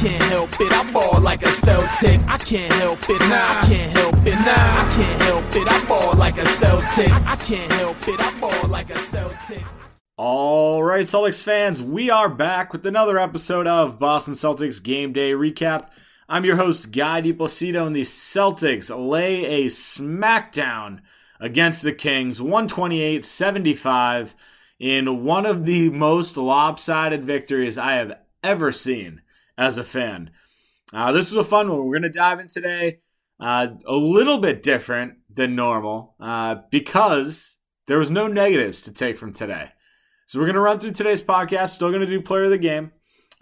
can't help it. I ball like a Celtic. I can't help it. Nah, I can't help it. Nah, I can't help it. I ball like a Celtic. I can't help it. I ball like a Celtic. All right, Celtics fans, we are back with another episode of Boston Celtics Game Day Recap. I'm your host, Guy DiPlacido, and the Celtics lay a smackdown against the Kings, 128 75, in one of the most lopsided victories I have ever seen as a fan. Uh, this was a fun one. We're going to dive in today. Uh, a little bit different than normal uh, because there was no negatives to take from today. So we're going to run through today's podcast. Still going to do player of the game,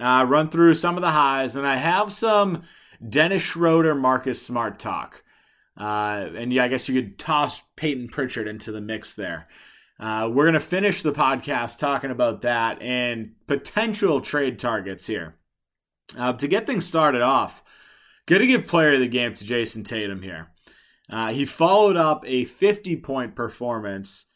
uh, run through some of the highs, and I have some Dennis Schroeder, Marcus Smart talk. Uh, and yeah, I guess you could toss Peyton Pritchard into the mix there. Uh, we're going to finish the podcast talking about that and potential trade targets here. Uh, to get things started off, going to give player of the game to Jayson Tatum here. Uh, he followed up a 50 point performance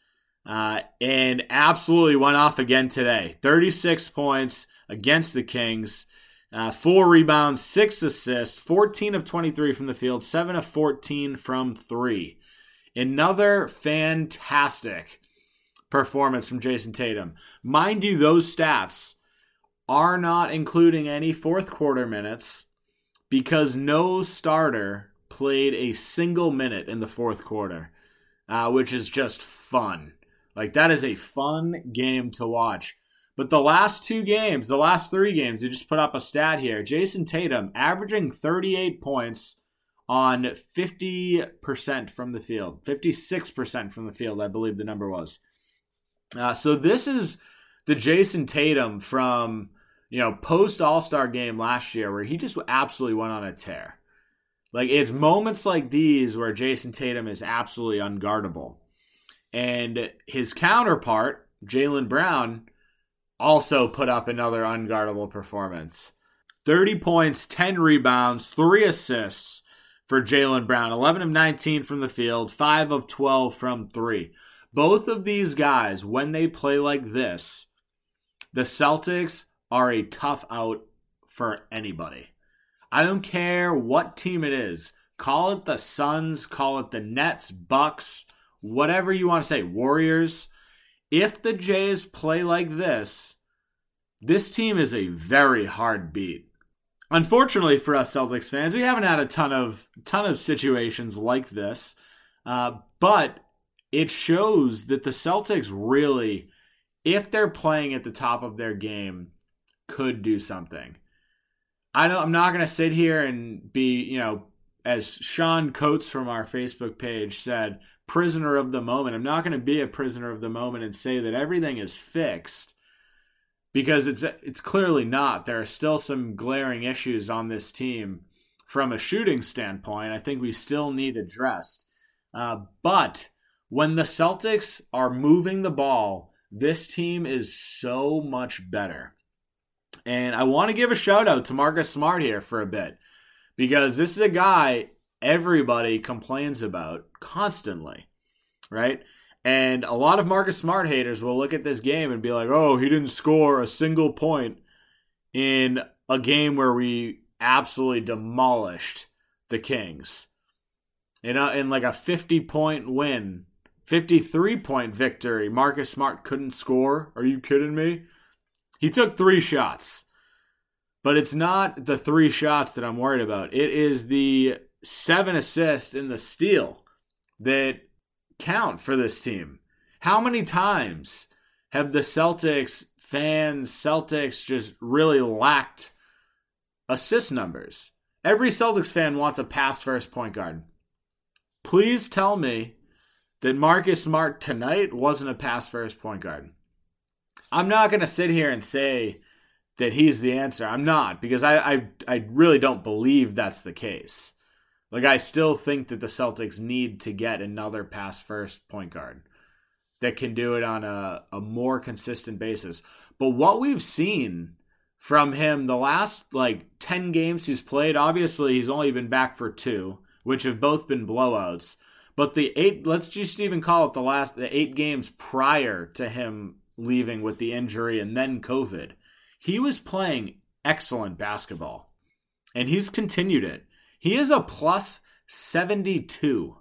uh, and absolutely went off again today. 36 points against the Kings. Uh, four rebounds, six assists, 14 of 23 from the field, 7 of 14 from three. Another fantastic performance from Jayson Tatum. Mind you, those stats are not including any fourth quarter minutes because no starter played a single minute in the fourth quarter, uh, which is just fun. Like, that is a fun game to watch. But the last two games, the last three games, they just put up a stat here. Jayson Tatum averaging 38 points on 50% from the field, 56% from the field, I believe the number was. Uh, so this is the Jayson Tatum from, you know, post All Star game last year where he just absolutely went on a tear. Like it's moments like these where Jayson Tatum is absolutely unguardable. And his counterpart, Jaylen Brown, also put up another unguardable performance. 30 points, 10 rebounds, 3 assists for Jaylen Brown. 11 of 19 from the field, 5 of 12 from 3. Both of these guys, when they play like this, the Celtics are a tough out for anybody. I don't care what team it is. Call it the Suns, call it the Nets, Bucks, whatever you want to say, Warriors. If the Jays play like this, this team is a very hard beat. Unfortunately for us Celtics fans, we haven't had a ton of ton of situations like this, uh, but it shows that the Celtics really, if they're playing at the top of their game, could do something. I don't. I'm not going to sit here and be, you know, as Sean Coates from our Facebook page said, prisoner of the moment. I'm not going to be a prisoner of the moment and say that everything is fixed because it's it's clearly not. There are still some glaring issues on this team from a shooting standpoint. I think we still need addressed. Uh, but when the Celtics are moving the ball, this team is so much better. And I want to give a shout out to Marcus Smart here for a bit because this is a guy everybody complains about constantly, right? And a lot of Marcus Smart haters will look at this game and be like, oh, he didn't score a single point in a game where we absolutely demolished the Kings. You know, in like a 50 point win, 53 point victory, Marcus Smart couldn't score. Are you kidding me? He took three shots. But it's not the three shots that I'm worried about. It is the seven assists in the steal that count for this team. How many times have the Celtics fans, Celtics just really lacked assist numbers? Every Celtics fan wants a pass first point guard. Please tell me that Marcus Smart tonight wasn't a pass first point guard. I'm not going to sit here and say that he's the answer. I'm not because I, I I really don't believe that's the case. Like I still think that the Celtics need to get another pass first point guard that can do it on a, a more consistent basis. But what we've seen from him the last like 10 games he's played, obviously he's only been back for two, which have both been blowouts. But the eight let's just even call it the last the eight games prior to him leaving with the injury and then COVID, he was playing excellent basketball. And he's continued it. He is a plus 72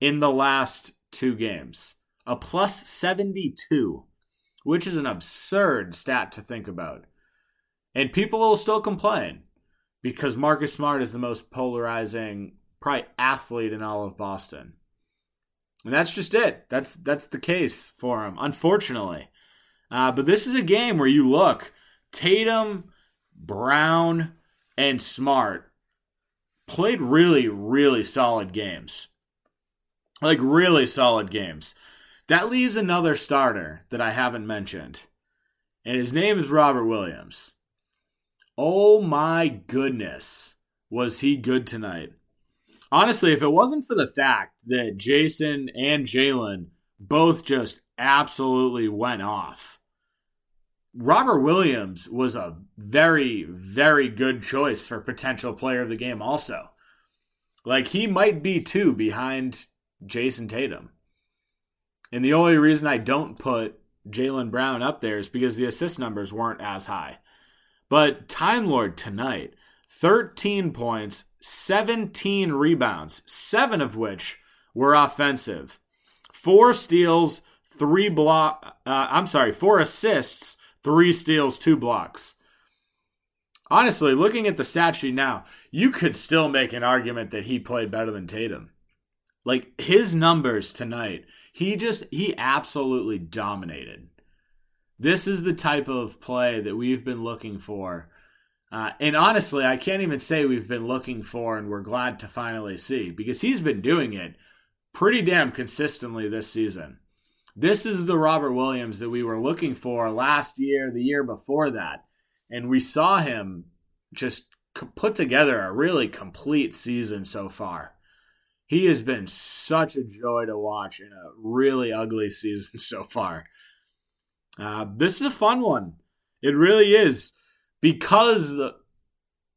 in the last two games. A plus 72, which is an absurd stat to think about. And people will still complain because Marcus Smart is the most polarizing, probably athlete in all of Boston. And that's just it. That's that's the case for him, unfortunately. Uh, but this is a game where you look Tatum, Brown, and Smart played really, really solid games. Like really solid games. That leaves another starter that I haven't mentioned. And his name is Robert Williams. Oh my goodness, was he good tonight? Honestly, if it wasn't for the fact that Jayson and Jaylen both just absolutely went off, Robert Williams was a very, very good choice for potential player of the game, also. Like, he might be two behind Jayson Tatum. And the only reason I don't put Jaylen Brown up there is because the assist numbers weren't as high. But Time Lord tonight, 13 points, 17 rebounds, seven of which were offensive. Four steals, three block. Uh, I'm sorry, four assists, three steals, two blocks. Honestly, looking at the stat sheet now, you could still make an argument that he played better than Tatum. Like his numbers tonight, he just he absolutely dominated. This is the type of play that we've been looking for. Uh, and honestly, I can't even say we've been looking for and we're glad to finally see because he's been doing it pretty damn consistently this season. This is the Robert Williams that we were looking for last year, the year before that. And we saw him just put together a really complete season so far. He has been such a joy to watch in a really ugly season so far. Uh, this is a fun one. It really is because the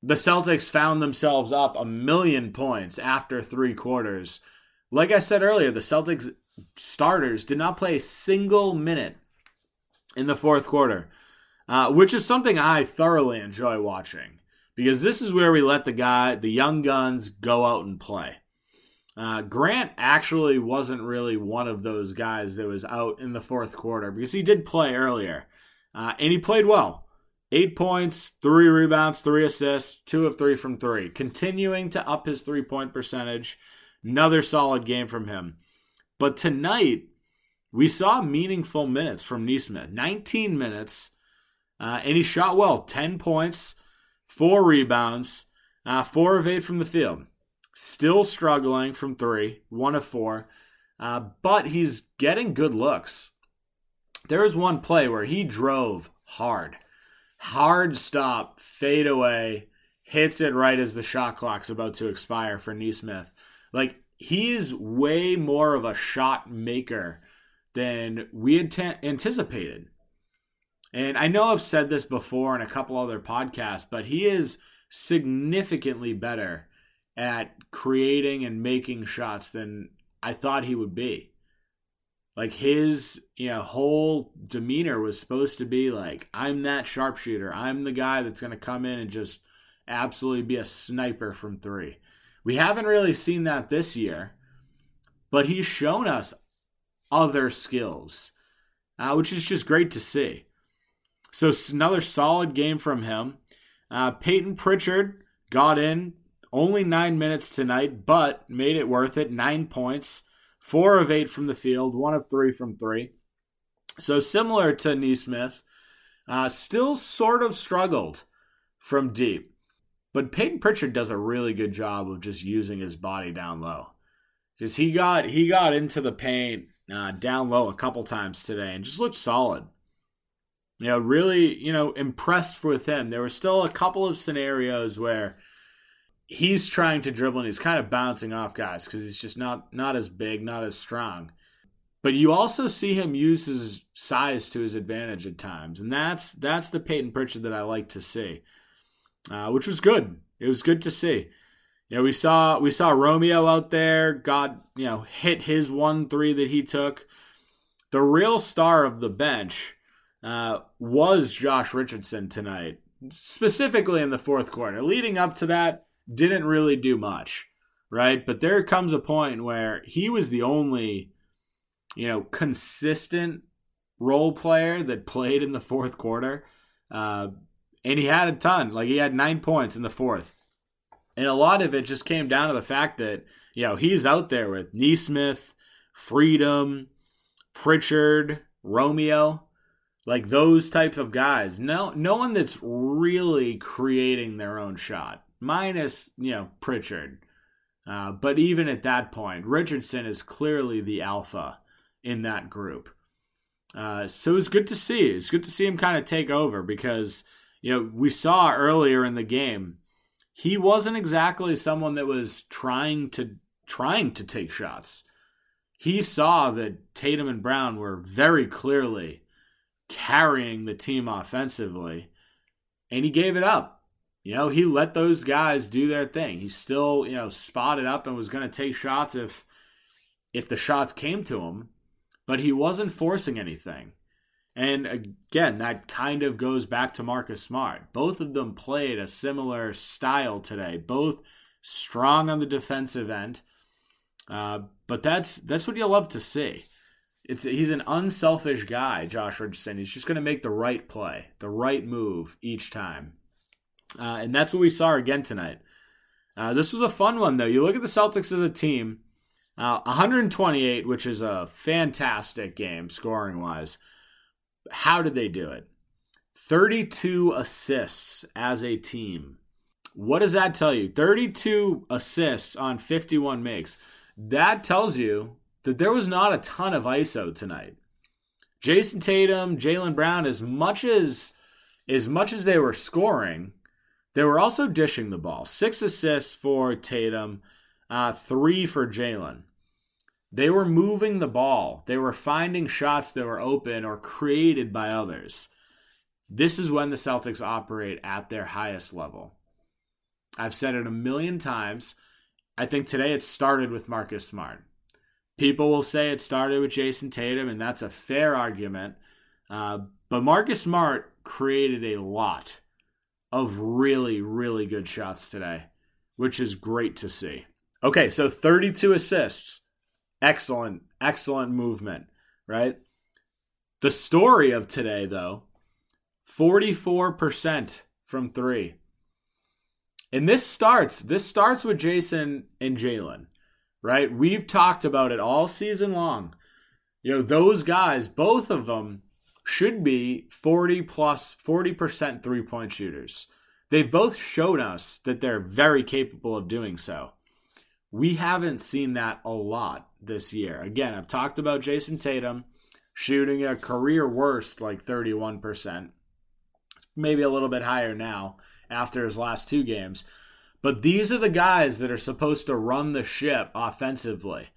the Celtics found themselves up a million points after three quarters. Like I said earlier, the Celtics starters did not play a single minute in the fourth quarter, uh, which is something I thoroughly enjoy watching because this is where we let the guy, the young guns, go out and play. Uh, Grant actually wasn't really one of those guys that was out in the fourth quarter because he did play earlier. Uh, and he played well. Eight points, three rebounds, three assists, two of three from three. Continuing to up his three point percentage. Another solid game from him. But tonight, we saw meaningful minutes from Nesmith 19 minutes, uh, and he shot well 10 points, four rebounds, uh, four of eight from the field. Still struggling from three, one of four, uh, but he's getting good looks. There was one play where he drove hard, hard stop, fade away, hits it right as the shot clock's about to expire for Nesmith. Like he's way more of a shot maker than we had t- anticipated. And I know I've said this before in a couple other podcasts, but he is significantly better at creating and making shots than I thought he would be. Like his, you know, whole demeanor was supposed to be like, I'm that sharpshooter. I'm the guy that's going to come in and just absolutely be a sniper from three. We haven't really seen that this year, but he's shown us other skills, uh, which is just great to see. So another solid game from him. Uh, Peyton Pritchard got in, only nine minutes tonight, but made it worth it. Nine points, four of eight from the field, one of three from three. So similar to Nesmith, uh, still sort of struggled from deep. But Peyton Pritchard does a really good job of just using his body down low, because he got he got into the paint uh, down low a couple times today and just looked solid. You know, really, you know, impressed with him. There were still a couple of scenarios where he's trying to dribble and he's kind of bouncing off guys because he's just not not as big, not as strong. But you also see him use his size to his advantage at times, and that's that's the Peyton Pritchard that I like to see, uh, which was good. It was good to see. You know, we saw we saw Romeo out there, got you know hit his one three that he took. The real star of the bench uh, was Josh Richardson tonight specifically in the fourth quarter. Leading up to that, didn't really do much, right? But there comes a point where he was the only, you know, consistent role player that played in the fourth quarter. Uh, and he had a ton. Like he had nine points in the fourth. And a lot of it just came down to the fact that, you know, he's out there with Nesmith, Freedom, Pritchard, Romeo, like those type of guys. No no one that's really creating their own shot. Minus, you know, Pritchard. Uh, but even at that point, Richardson is clearly the alpha in that group. Uh, so it's good to see. It's good to see him kind of take over because you know we saw earlier in the game he wasn't exactly someone that was trying to trying to take shots. He saw that Tatum and Brown were very clearly carrying the team offensively, and he gave it up. You know, he let those guys do their thing. He still, you know, spotted up and was going to take shots if if the shots came to him but he wasn't forcing anything. And again, that kind of goes back to Marcus Smart. Both of them played a similar style today, both strong on the defensive end. Uh, but that's that's what you love to see. It's he's an unselfish guy, Josh Richardson. He's just going to make the right play, the right move each time, uh, and that's what we saw again tonight. Uh, this was a fun one though. You look at the Celtics as a team. Uh, 128, which is a fantastic game scoring wise. How did they do it? 32 assists as a team. What does that tell you? 32 assists on 51 makes. That tells you that there was not a ton of ISO tonight. Jayson Tatum, Jaylen Brown, as much as as much as they were scoring, they were also dishing the ball. Six assists for Tatum, uh, three for Jaylen. They were moving the ball. They were finding shots that were open or created by others. This is when the Celtics operate at their highest level. I've said it a million times. I think today it started with Marcus Smart. People will say it started with Jayson Tatum, and that's a fair argument. Uh, but Marcus Smart created a lot of really, really good shots today, which is great to see. Okay, so 32 assists. Excellent, excellent movement, right? The story of today, though 44% from three. And this starts, this starts with Jayson and Jaylen, right? We've talked about it all season long. You know, those guys, both of them should be 40 plus 40% three point shooters. They've both shown us that they're very capable of doing so. We haven't seen that a lot this year. Again, I've talked about Jayson Tatum shooting a career worst like 31%, maybe a little bit higher now after his last two games. But these are the guys that are supposed to run the ship offensively.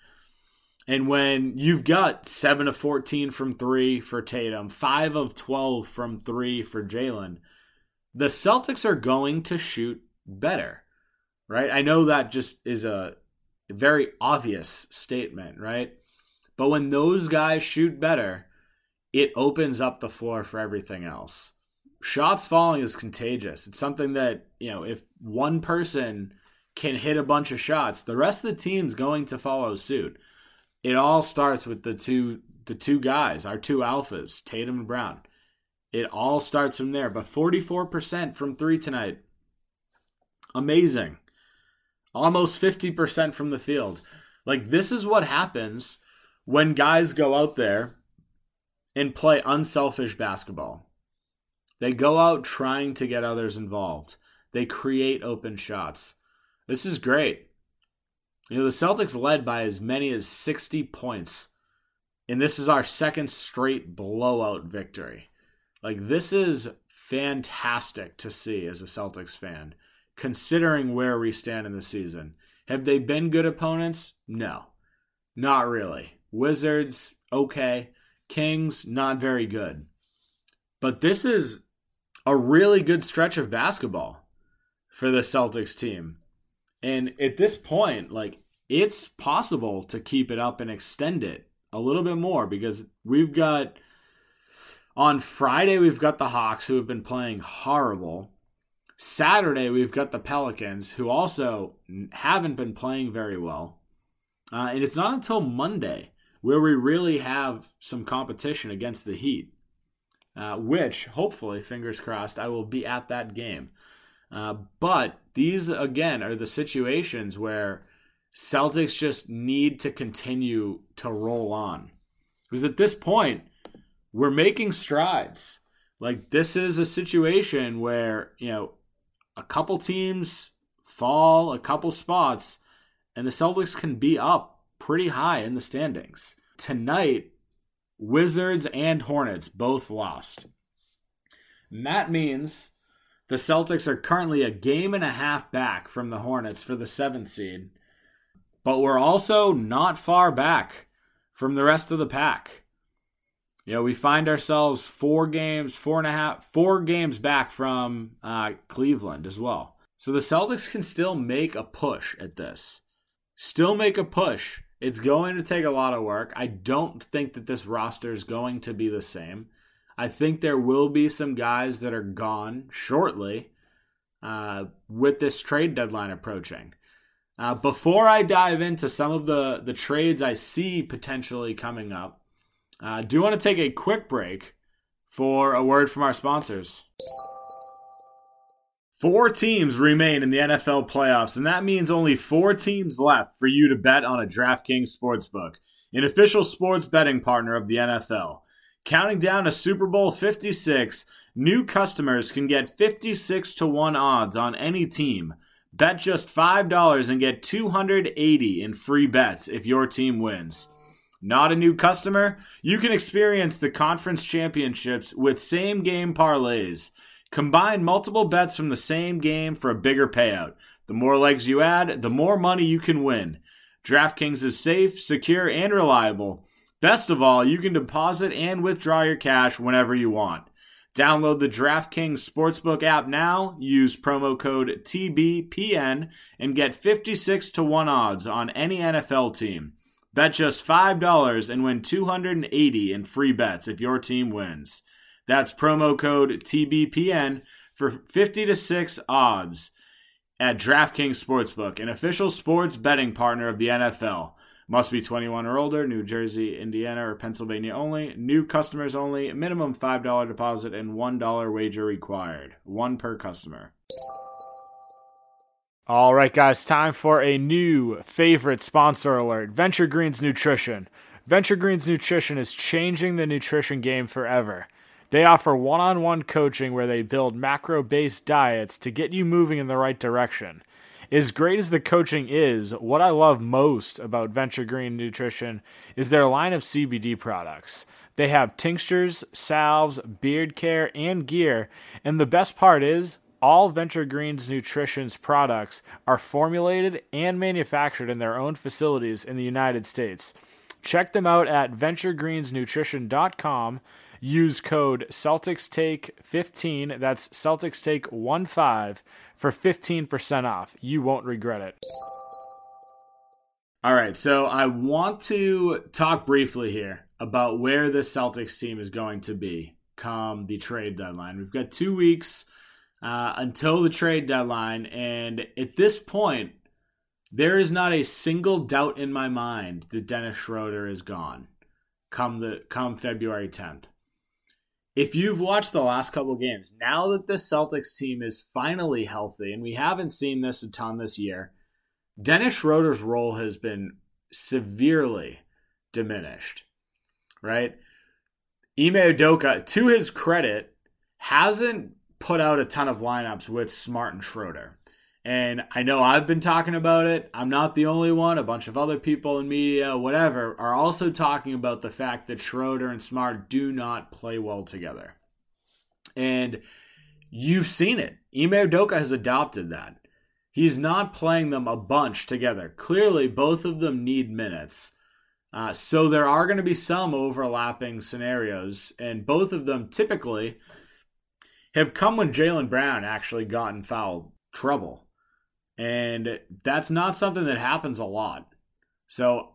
And when you've got 7 of 14 from 3 for Tatum, 5 of 12 from 3 for Jaylen, the Celtics are going to shoot better. Right? I know that just is a very obvious statement, right? But when those guys shoot better, it opens up the floor for everything else. Shots falling is contagious. It's something that, you know, if one person can hit a bunch of shots, the rest of the team's going to follow suit. It all starts with the two the two guys, our two alphas, Tatum and Brown. It all starts from there. But 44% from 3 tonight. Amazing almost 50% from the field. Like, this is what happens when guys go out there and play unselfish basketball. They go out trying to get others involved, they create open shots. This is great. You know, the Celtics led by as many as 60 points. And this is our second straight blowout victory. Like, this is fantastic to see as a Celtics fan considering where we stand in the season. Have they been good opponents? No, not really. Wizards, okay. Kings, not very good. But this is a really good stretch of basketball for the Celtics team. And at this point, like, it's possible to keep it up and extend it a little bit more because we've got On Friday, we've got the Hawks, who have been playing horrible. Saturday, we've got the Pelicans, who also haven't been playing very well. Uh, and it's not until Monday where we really have some competition against the Heat, uh, which hopefully, fingers crossed, I will be at that game. Uh, but these, again, are the situations where Celtics just need to continue to roll on. Because at this point, we're making strides. Like, this is a situation where, you know, a couple teams fall a couple spots, and the Celtics can be up pretty high in the standings. Tonight, Wizards and Hornets both lost. And that means the Celtics are currently a game and a half back from the Hornets for the seventh seed, but we're also not far back from the rest of the pack. You know, we find ourselves four games, four and a half, four games back from uh, Cleveland as well. So the Celtics can still make a push at this. Still make a push. It's going to take a lot of work. I don't think that this roster is going to be the same. I think there will be some guys that are gone shortly uh, with this trade deadline approaching. Uh, before I dive into some of the, the trades I see potentially coming up, I uh, do want to take a quick break for a word from our sponsors. Four teams remain in the NFL playoffs, and that means only four teams left for you to bet on a DraftKings Sportsbook, an official sports betting partner of the NFL. Counting down to Super Bowl 56, new customers can get 56 to 1 odds on any team. Bet just $5 and get 280 in free bets if your team wins. Not a new customer? You can experience the conference championships with same game parlays. Combine multiple bets from the same game for a bigger payout. The more legs you add, the more money you can win. DraftKings is safe, secure, and reliable. Best of all, you can deposit and withdraw your cash whenever you want. Download the DraftKings Sportsbook app now, use promo code TBPN, and get 56 to 1 odds on any NFL team. Bet just $5 and win 280 in free bets if your team wins. That's promo code TBPN for 50 to 6 odds at DraftKings Sportsbook, an official sports betting partner of the NFL. Must be 21 or older, New Jersey, Indiana, or Pennsylvania only. New customers only. Minimum $5 deposit and $1 wager required. One per customer. All right, guys, time for a new favorite sponsor alert Venture Greens Nutrition. Venture Greens Nutrition is changing the nutrition game forever. They offer one on one coaching where they build macro based diets to get you moving in the right direction as great as the coaching is, what I love most about Venture Green Nutrition is their line of CBD products. They have tinctures, salves, beard care, and gear. And the best part is, all Venture Greens Nutrition's products are formulated and manufactured in their own facilities in the United States. Check them out at venturegreensnutrition.com. Use code Celtics Take 15. that's CelticsTake15 for 15% off. You won't regret it. All right, so I want to talk briefly here about where the Celtics team is going to be come the trade deadline. We've got two weeks uh, until the trade deadline, and at this point, there is not a single doubt in my mind that Dennis Schroeder is gone come the come February 10th if you've watched the last couple games, now that the Celtics team is finally healthy, and we haven't seen this a ton this year, Dennis Schroeder's role has been severely diminished, right? Ime Udoka, to his credit, hasn't put out a ton of lineups with Smart and Schroeder. And I know I've been talking about it. I'm not the only one. A bunch of other people in media, whatever, are also talking about the fact that Schroeder and Smart do not play well together. And you've seen it. Ime Doka has adopted that. He's not playing them a bunch together. Clearly, both of them need minutes. Uh, so there are going to be some overlapping scenarios, and both of them typically have come when Jaylen Brown actually got in foul trouble. And that's not something that happens a lot. So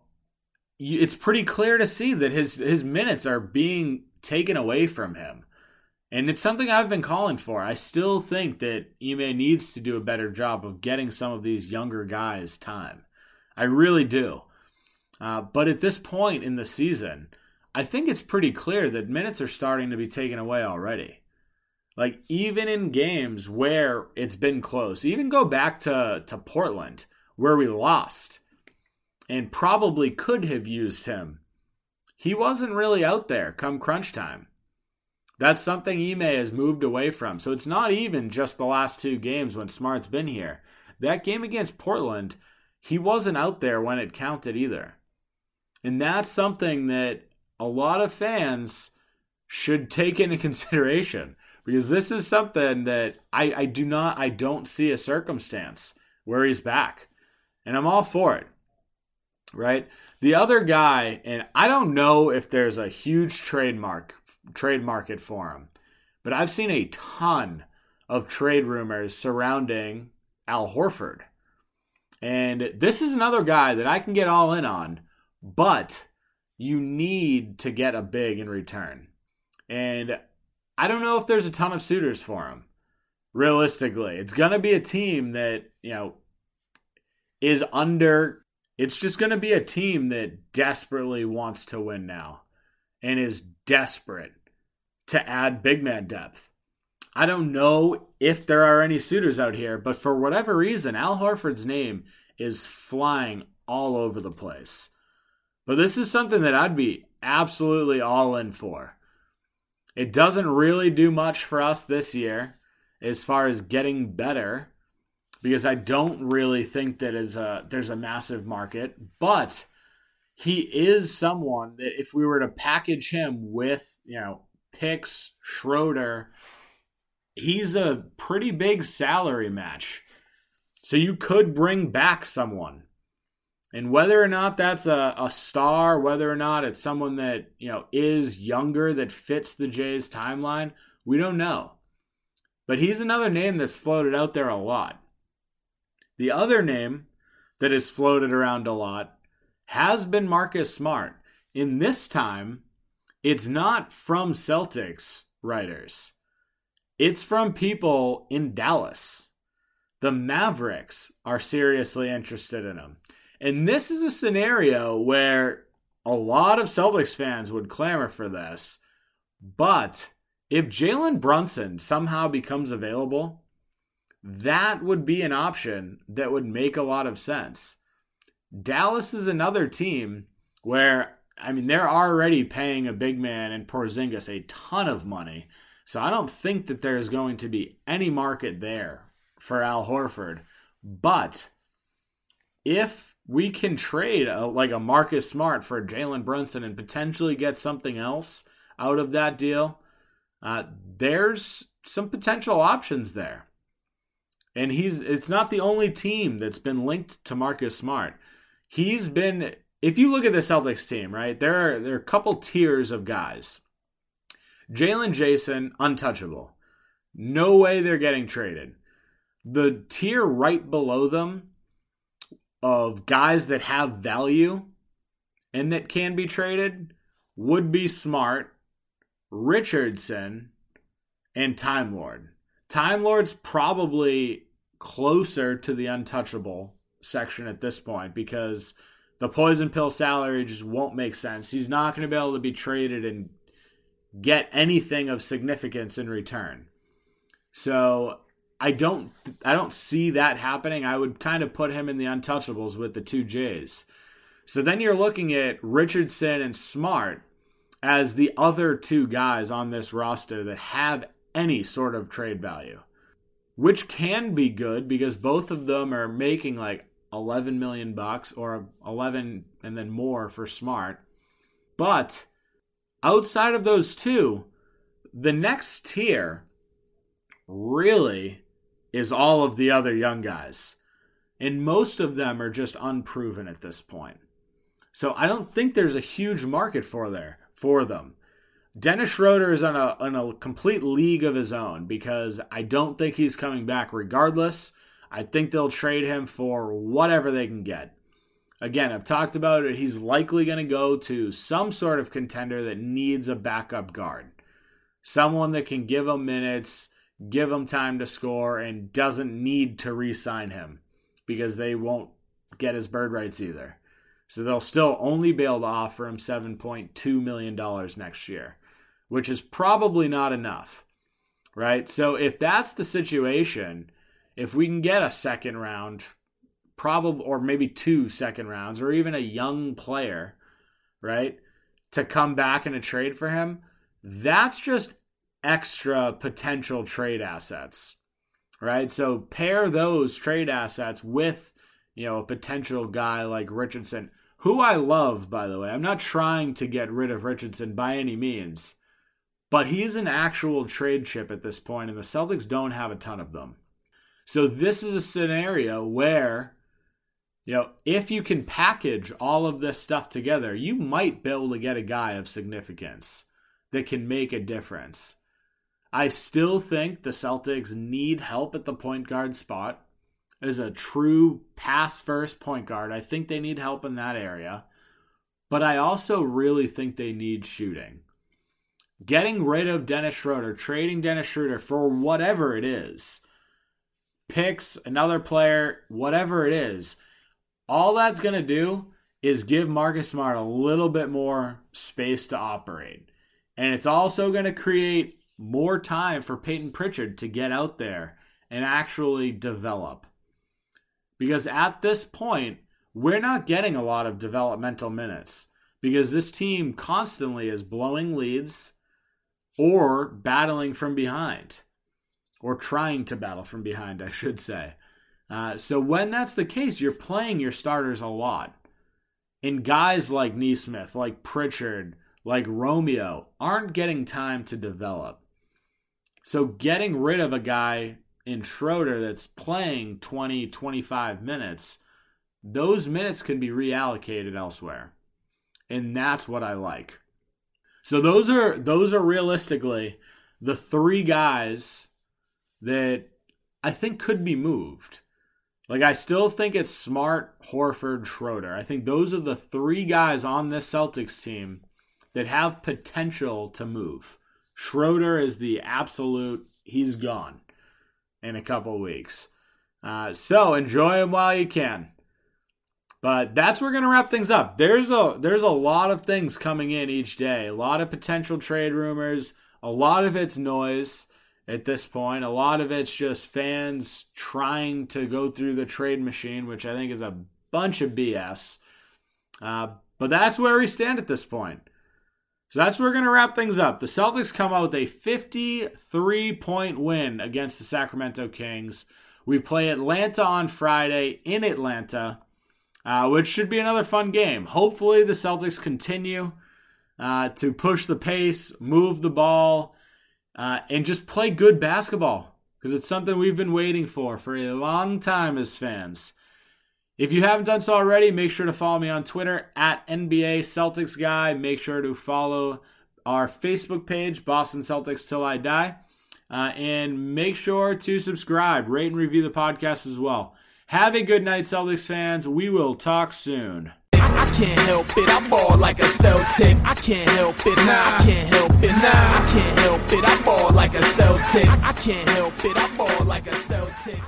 it's pretty clear to see that his his minutes are being taken away from him. And it's something I've been calling for. I still think that Ime needs to do a better job of getting some of these younger guys time. I really do. Uh, but at this point in the season, I think it's pretty clear that minutes are starting to be taken away already. Like even in games where it's been close, even go back to to Portland where we lost and probably could have used him. He wasn't really out there come crunch time. That's something Ime has moved away from. So it's not even just the last two games when Smart's been here. That game against Portland, he wasn't out there when it counted either. And that's something that a lot of fans should take into consideration because this is something that I, I do not I don't see a circumstance where he's back. And I'm all for it. Right? The other guy, and I don't know if there's a huge trademark trade market for him, but I've seen a ton of trade rumors surrounding Al Horford. And this is another guy that I can get all in on, but you need to get a big in return. And I don't know if there's a ton of suitors for him. Realistically, it's going to be a team that, you know, is under it's just going to be a team that desperately wants to win now and is desperate to add big man depth. I don't know if there are any suitors out here, but for whatever reason, Al Horford's name is flying all over the place. But this is something that I'd be absolutely all in for. It doesn't really do much for us this year as far as getting better because I don't really think that is a there's a massive market, but he is someone that if we were to package him with, you know, picks, Schroeder, he's a pretty big salary match. So you could bring back someone and whether or not that's a, a star, whether or not it's someone that, you know, is younger that fits the Jays timeline, we don't know. But he's another name that's floated out there a lot. The other name that is floated around a lot has been Marcus Smart. In this time, it's not from Celtics writers. It's from people in Dallas. The Mavericks are seriously interested in him. And this is a scenario where a lot of Celtics fans would clamor for this. But if Jalen Brunson somehow becomes available, that would be an option that would make a lot of sense. Dallas is another team where, I mean, they're already paying a big man and Porzingis a ton of money. So I don't think that there's going to be any market there for Al Horford. But if we can trade a, like a Marcus Smart for Jalen Brunson and potentially get something else out of that deal, uh, there's some potential options there. And he's it's not the only team that's been linked to Marcus Smart. He's been if you look at the Celtics team, right, there are there are a couple tiers of guys. Jaylen Jayson, untouchable. No way they're getting traded. The tier right below them of guys that have value and that can be traded would be Smart, Richardson, and Time Lord. Time Lord's probably closer to the untouchable section at this point because the poison pill salary just won't make sense. He's not going to be able to be traded and get anything of significance in return. So I don't I don't see that happening. I would kind of put him in the untouchables with the two J's. So then you're looking at Richardson and Smart as the other two guys on this roster that have any sort of trade value, which can be good because both of them are making like 11 million bucks or 11 and then more for Smart. But outside of those two, the next tier really is all of the other young guys. And most of them are just unproven at this point. So I don't think there's a huge market for there for them. Dennis Schroeder is on a on a complete league of his own because I don't think he's coming back regardless. I think they'll trade him for whatever they can get. Again, I've talked about it. He's likely going to go to some sort of contender that needs a backup guard. Someone that can give him minutes, give him time to score, and doesn't need to re sign him because they won't get his bird rights either. So they'll still only be able to offer him $7.2 million next year, which is probably not enough, right? So if that's the situation, if we can get a second round, probably, or maybe two second rounds, or even a young player, right, to come back in a trade for him, that's just extra potential trade assets, right? So pair those trade assets with, you know, a potential guy like Richardson who I love, by the way. I'm not trying to get rid of Richardson by any means, but he's an actual trade chip at this point, and the Celtics don't have a ton of them. So this is a scenario where, you know, if you can package all of this stuff together, you might be able to get a guy of significance that can make a difference. I still think the Celtics need help at the point guard spot As a true pass first point guard. I think they need help in that area. But I also really think they need shooting. Getting rid of Dennis Schroeder, trading Dennis Schroeder for whatever it is, picks, another player, whatever it is, all that's going to do is give Marcus Smart a little bit more space to operate. And it's also going to create more time for Peyton Pritchard to get out there and actually develop. Because at this point, we're not getting a lot of developmental minutes because this team constantly is blowing leads or battling from behind or trying to battle from behind, I should say. Uh, so when that's the case, you're playing your starters a lot. And guys like Nesmith, like Pritchard, like Romeo aren't getting time to develop. So getting rid of a guy in Schroeder that's playing 20, 25 minutes, those minutes can be reallocated elsewhere. And that's what I like. So those are those are realistically the three guys that I think could be moved. Like I still think it's Smart, Horford, Schroeder. I think those are the three guys on this Celtics team that have potential to move. Schroeder is the absolute he's gone in a couple weeks. Uh, so enjoy him while you can. But that's where we're gonna wrap things up. There's a there's a lot of things coming in each day. A lot of potential trade rumors. A lot of it's noise at this point. A lot of it's just fans trying to go through the trade machine, which I think is a bunch of BS. Uh, but that's where we stand at this point. So that's where we're going to wrap things up. The Celtics come out with a 53 point win against the Sacramento Kings. We play Atlanta on Friday in Atlanta, uh, which should be another fun game. Hopefully, the Celtics continue uh, to push the pace, move the ball, uh, and just play good basketball because it's something we've been waiting for for a long time as fans. If you haven't done so already, make sure to follow me on Twitter at NBA Celtics Guy. Make sure to follow our Facebook page, Boston Celtics Till I Die. Uh, and make sure to subscribe, rate, and review the podcast as well. Have a good night, Celtics fans. We will talk soon. I can't help it, I ball like a Celtic. I can't help it, nah, I can't help it, nah, I can't help it, I ball like a Celtic. I can't help it, I ball like a Celtic.